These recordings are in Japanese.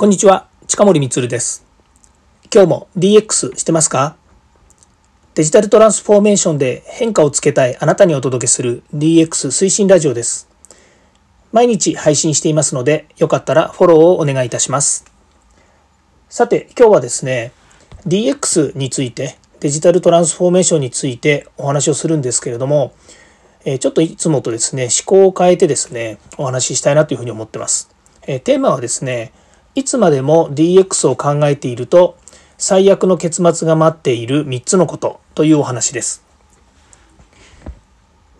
こんにちは、近森光です。今日も DX してますか？デジタルトランスフォーメーションで変化をつけたいあなたにお届けする DX 推進ラジオです。毎日配信していますので、よかったらフォローをお願いいたします。さて、今日はですね、DX について、デジタルトランスフォーメーションについてお話をするんですけれども、ちょっといつもとですね、思考を変えてですね、お話ししたいなというふうに思ってます。テーマはですね、いつまでも DX を考えていると最悪の結末が待っている3つのことというお話です。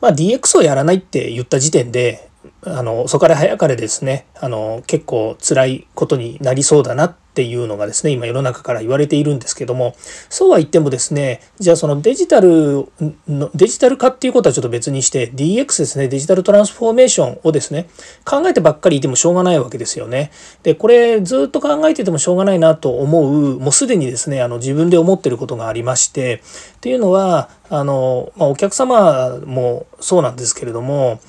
まあ、DX をやらないって言った時点であの遅かれ早かれですねあの結構辛いことになりそうだなっていうのがですね今世の中から言われているんですけどもそうは言ってもですねじゃあそのデジタルのデジタル化っていうことはちょっと別にして DX ですねデジタルトランスフォーメーションをですね考えてばっかりいてもしょうがないわけですよね。でこれずっと考えててもしょうがないなと思うもうすでにですねあの自分で思ってることがありましてっていうのはあの、まあ、お客様もそうなんですけれども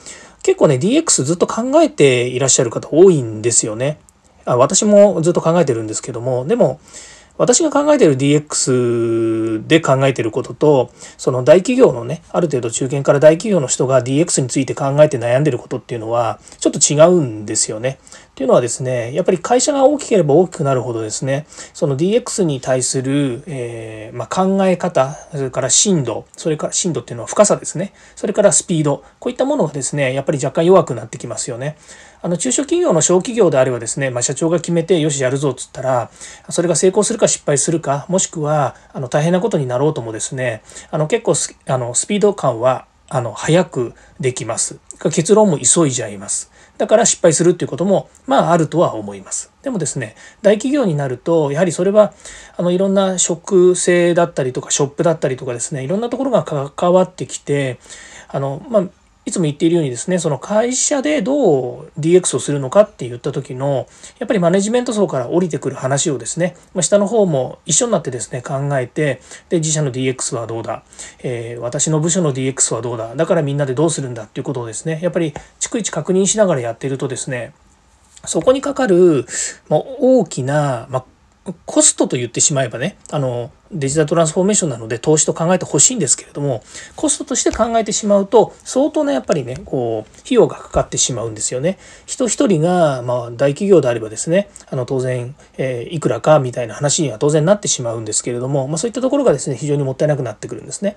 結構ね DX ずっと考えていらっしゃる方多いんですよね。あ私もずっと考えてるんですけどもでも私が考えてる DX で考えてることとその大企業のねある程度中堅から大企業の人が DX について考えて悩んでることっていうのはちょっと違うんですよね。っていうのはですねやっぱり会社が大きければ大きくなるほどですねその DX に対する、えー、まあ、考え方それから深度それから深度っていうのは深さですねそれからスピードこういったものがですねやっぱり若干弱くなってきますよね。あの中小企業の小企業であればですね、まあ、社長が決めてよしやるぞっつったらそれが成功するか失敗するかもしくはあの大変なことになろうともですねあの結構あのスピード感はあの早くできます。結論も急いじゃいます。だから失敗するっていうこともまああるとは思います。でもですね大企業になるとやはりそれはあのいろんな食性だったりとかショップだったりとかですねいろんなところが関わってきてあのまあいつも言っているようにですねその会社でどう DX をするのかって言った時のやっぱりマネジメント層から降りてくる話をですね、ま下の方も一緒になってですね考えてで自社の DX はどうだ、えー、私の部署の DX はどうだだからみんなでどうするんだっていうことをですねやっぱり逐一確認しながらやってるとですねそこにかかる、ま大きな、まコストと言ってしまえばねあのデジタルトランスフォーメーションなので投資と考えてほしいんですけれどもコストとして考えてしまうと相当なやっぱりねこう費用がかかってしまうんですよね。人一人がまあ大企業であればですねあの当然、え、いくらかみたいな話には当然なってしまうんですけれども、まあ、そういったところがですね非常にもったいなくなってくるんですね。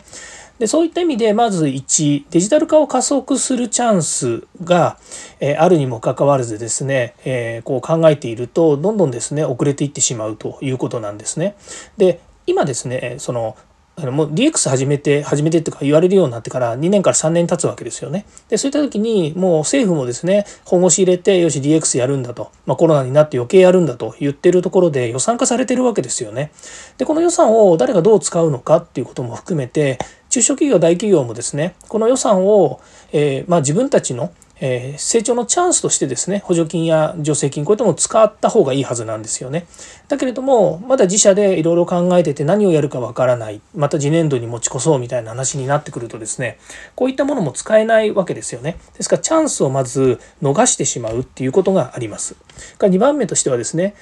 でそういった意味でまず1デジタル化を加速するチャンスが、え、あるにもかかわらずですね、え、こう考えているとどんどんですね遅れていってしまうということなんですね。で今ですねそのあのもう DX 始めて始めてってか言われるようになってから2年から3年経つわけですよね。でそういった時にもう政府もですね本腰入れてよし DX やるんだと、まあ、コロナになって余計やるんだと言ってるところで予算化されてるわけですよね。でこの予算を誰がどう使うのかっていうことも含めて中小企業大企業もですねこの予算を、えー、まあ、自分たちのえ成長のチャンスとしてですね補助金や助成金こういったものを使った方がいいはずなんですよね。だけれどもまだ自社でいろいろ考えてて何をやるかわからないまた次年度に持ち越そうみたいな話になってくるとですねこういったものも使えないわけですよね。ですからチャンスをまず逃してしまうっていうことがあります。2番目としてはですね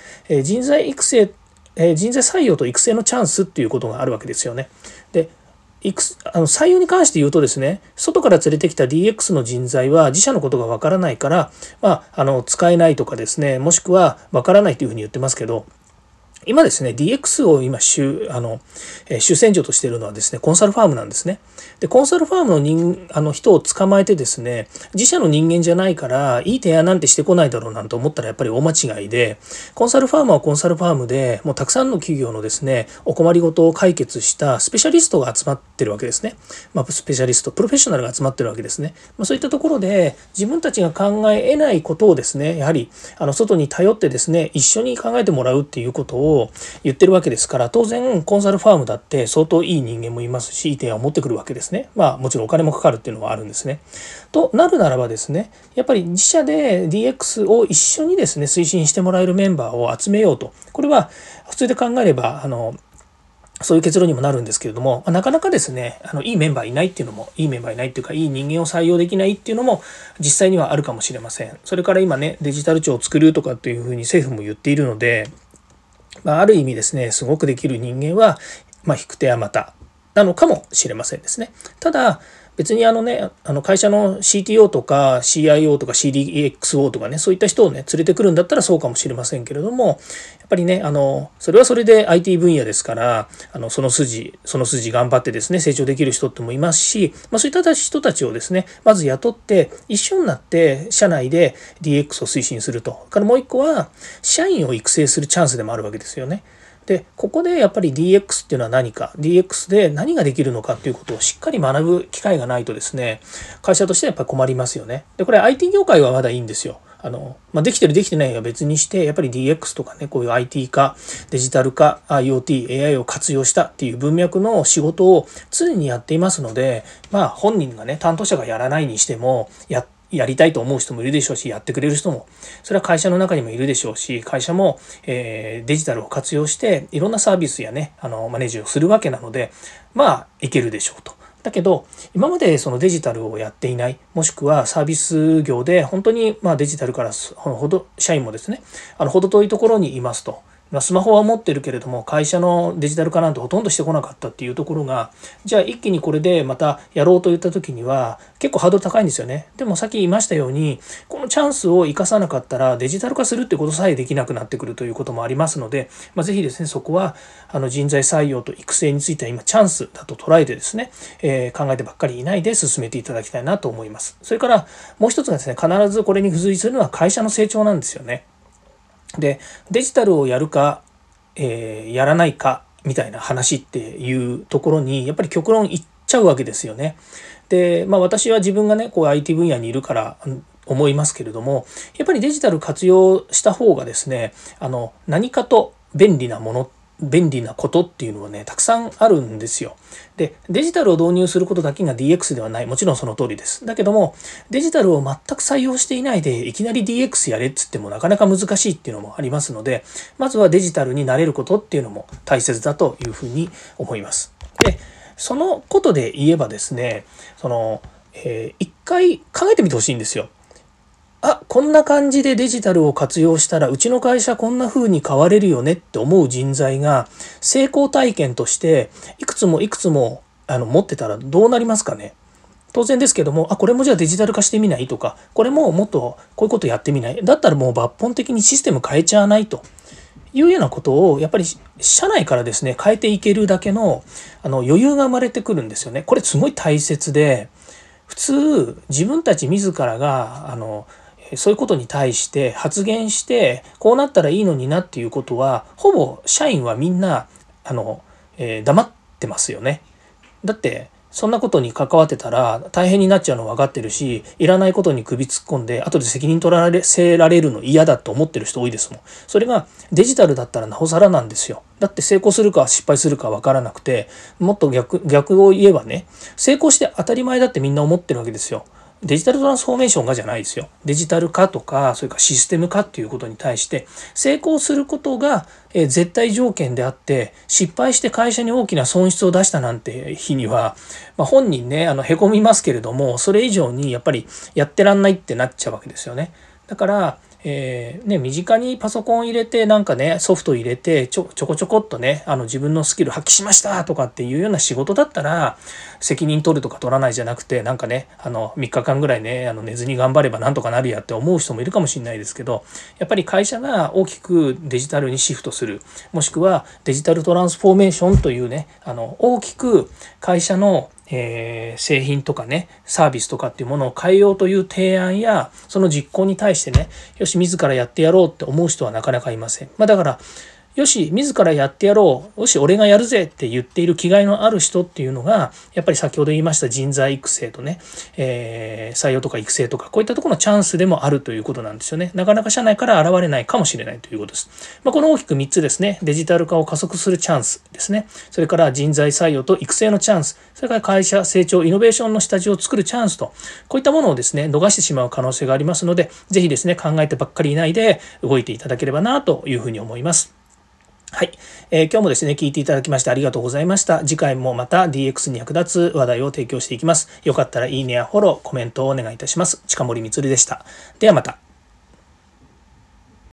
人材育成人材採用と育成のチャンスっていうことがあるわけですよね。でいくあの採用に関して言うとですね外から連れてきた DX の人材は自社のことがわからないから、まあ、あの使えないとかですねもしくはわからないというふうに言ってますけど今ですね、DX を今主、あの、え主戦場としているのはですね、コンサルファームなんですね。で、コンサルファームの人、あの人を捕まえてですね、自社の人間じゃないから、いい提案なんてしてこないだろうなんて思ったらやっぱり大間違いで、コンサルファームはコンサルファームで、もうたくさんの企業のですね、お困りごとを解決したスペシャリストが集まってるわけですね。まあ、スペシャリスト、プロフェッショナルが集まってるわけですね。まあ、そういったところで、自分たちが考え得ないことをですね、やはり、あの、外に頼ってですね、一緒に考えてもらうっていうことを、を言ってるわけですから当然コンサルファームだって相当いい人間もいますしいい提案を持ってくるわけですね。まあもちろんお金もかかるっていうのはあるんですね。となるならばですねやっぱり自社で DX を一緒にですね推進してもらえるメンバーを集めようと。これは普通で考えればあのそういう結論にもなるんですけれども、ま、なかなかですね、あの、いいメンバーいないっていうのも、いいメンバーいないっていうか、いい人間を採用できないっていうのも、実際にはあるかもしれません。それから今ね、デジタル庁を作るとかっていうふうに政府も言っているので、まあ、ある意味ですね、すごくできる人間は、まあ、引く手はまたなのかもしれませんですね。ただ、別にあのね、あの会社の CTO とか CIO とか CDXO とかね、そういった人をね、連れてくるんだったらそうかもしれませんけれども、やっぱりね、あの、それはそれで IT 分野ですから、あの、その筋、その筋頑張ってですね、成長できる人ってもいますし、まあそういった人たちをですね、まず雇って、一緒になって社内で DX を推進すると。からもう一個は、社員を育成するチャンスでもあるわけですよね。でここでやっぱり DX っていうのは何か DX で何ができるのかっていうことをしっかり学ぶ機会がないとですね会社としてはやっぱり困りますよね。でこれ IT 業界はまだいいんですよ。あの、まあ、できてるできてないは別にしてやっぱり DX とかねこういう IT 化デジタル化 IoTAI を活用したっていう文脈の仕事を常にやっていますのでまあ本人がね担当者がやらないにしてもやってやりたいと思う人もいるでしょうし、やってくれる人も、それは会社の中にもいるでしょうし、会社も、え、デジタルを活用して、いろんなサービスやね、あの、マネージをするわけなので、まあ、いけるでしょうと。だけど、今までそのデジタルをやっていない、もしくはサービス業で本当にまデジタルからほど、社員もですね、あの、程遠いところにいますと。まあスマホは持ってるけれども会社のデジタル化なんてほとんどしてこなかったっていうところがじゃあ一気にこれでまたやろうといった時には結構ハードル高いんですよね。でもさっき言いましたようにこのチャンスを生かさなかったらデジタル化するってことさえできなくなってくるということもありますので、まあ、ぜひですねそこはあの人材採用と育成については今チャンスだと捉えてですね、えー、考えてばっかりいないで進めていただきたいなと思います。それからもう一つがですね必ずこれに付随するのは会社の成長なんですよね。でデジタルをやるか、えー、やらないかみたいな話っていうところにやっぱり極論いっちゃうわけですよね。でまあ私は自分がねこう IT 分野にいるから思いますけれどもやっぱりデジタル活用した方がですねあの何かと便利なものって便利なことっていうのはねたくさんあるんですよ。でデジタルを導入することだけが DX ではないもちろんその通りです。だけどもデジタルを全く採用していないでいきなり DX やれっつってもなかなか難しいっていうのもありますのでまずはデジタルになれることっていうのも大切だというふうに思います。でそのことで言えばですねその、えー、一回考えてみてほしいんですよ。あこんな感じでデジタルを活用したらうちの会社こんな風に変われるよねって思う人材が成功体験としていくつもいくつもあの持ってたらどうなりますかね。当然ですけどもあこれもじゃあデジタル化してみないとかこれももっとこういうことやってみない。だったらもう抜本的にシステム変えちゃわないと。いうようなことをやっぱり社内からですね変えていけるだけのあの余裕が生まれてくるんですよね。これすごい大切で普通自分たち自らがあのそういうことに対して発言してこうなったらいいのになっていうことはほぼ社員はみんなあの、えー、黙ってますよね。だってそんなことに関わってたら大変になっちゃうの分かってるしいらないことに首突っ込んで後で責任取られせられるの嫌だと思ってる人多いですもん。それがデジタルだったらなおさらなんですよ。だって成功するか失敗するか分からなくてもっと逆逆を言えばね成功して当たり前だってみんな思ってるわけですよ。デジタルトランスフォーメーションがじゃないですよ。デジタル化とか、それからシステム化っていうことに対して、成功することが絶対条件であって、失敗して会社に大きな損失を出したなんて日には、まあ、本人ね、あの、凹みますけれども、それ以上にやっぱりやってらんないってなっちゃうわけですよね。だから、えー、ね、身近にパソコン入れてなんかねソフト入れてちょちょこちょこっとねあの自分のスキル発揮しましたとかっていうような仕事だったら責任取るとか取らないじゃなくてなんかねあの3日間ぐらいねあの寝ずに頑張ればなんとかなるやって思う人もいるかもしれないですけどやっぱり会社が大きくデジタルにシフトするもしくはデジタルトランスフォーメーションというねあの大きく会社のえー、製品とかねサービスとかっていうものを変えようという提案やその実行に対してねよし自らやってやろうって思う人はなかなかいません。まあ、だからよし自らやってやろう。よし俺がやるぜって言っている気概のある人っていうのがやっぱり先ほど言いました人材育成とね、えー、採用とか育成とかこういったところのチャンスでもあるということなんですよね。なかなか社内から現れないかもしれないということです、まあ、この大きく3つですね。デジタル化を加速するチャンスですね。それから人材採用と育成のチャンス。それから会社成長イノベーションの下地を作るチャンスとこういったものをですね逃してしまう可能性がありますので是非ですね考えてばっかりいないで動いていただければなというふうに思います。はい、えー、今日もですね、聞いていただきましてありがとうございました。次回もまた DX に役立つ話題を提供していきます。よかったらいいねやフォロー、コメントをお願いいたします。近森光でした。ではまた。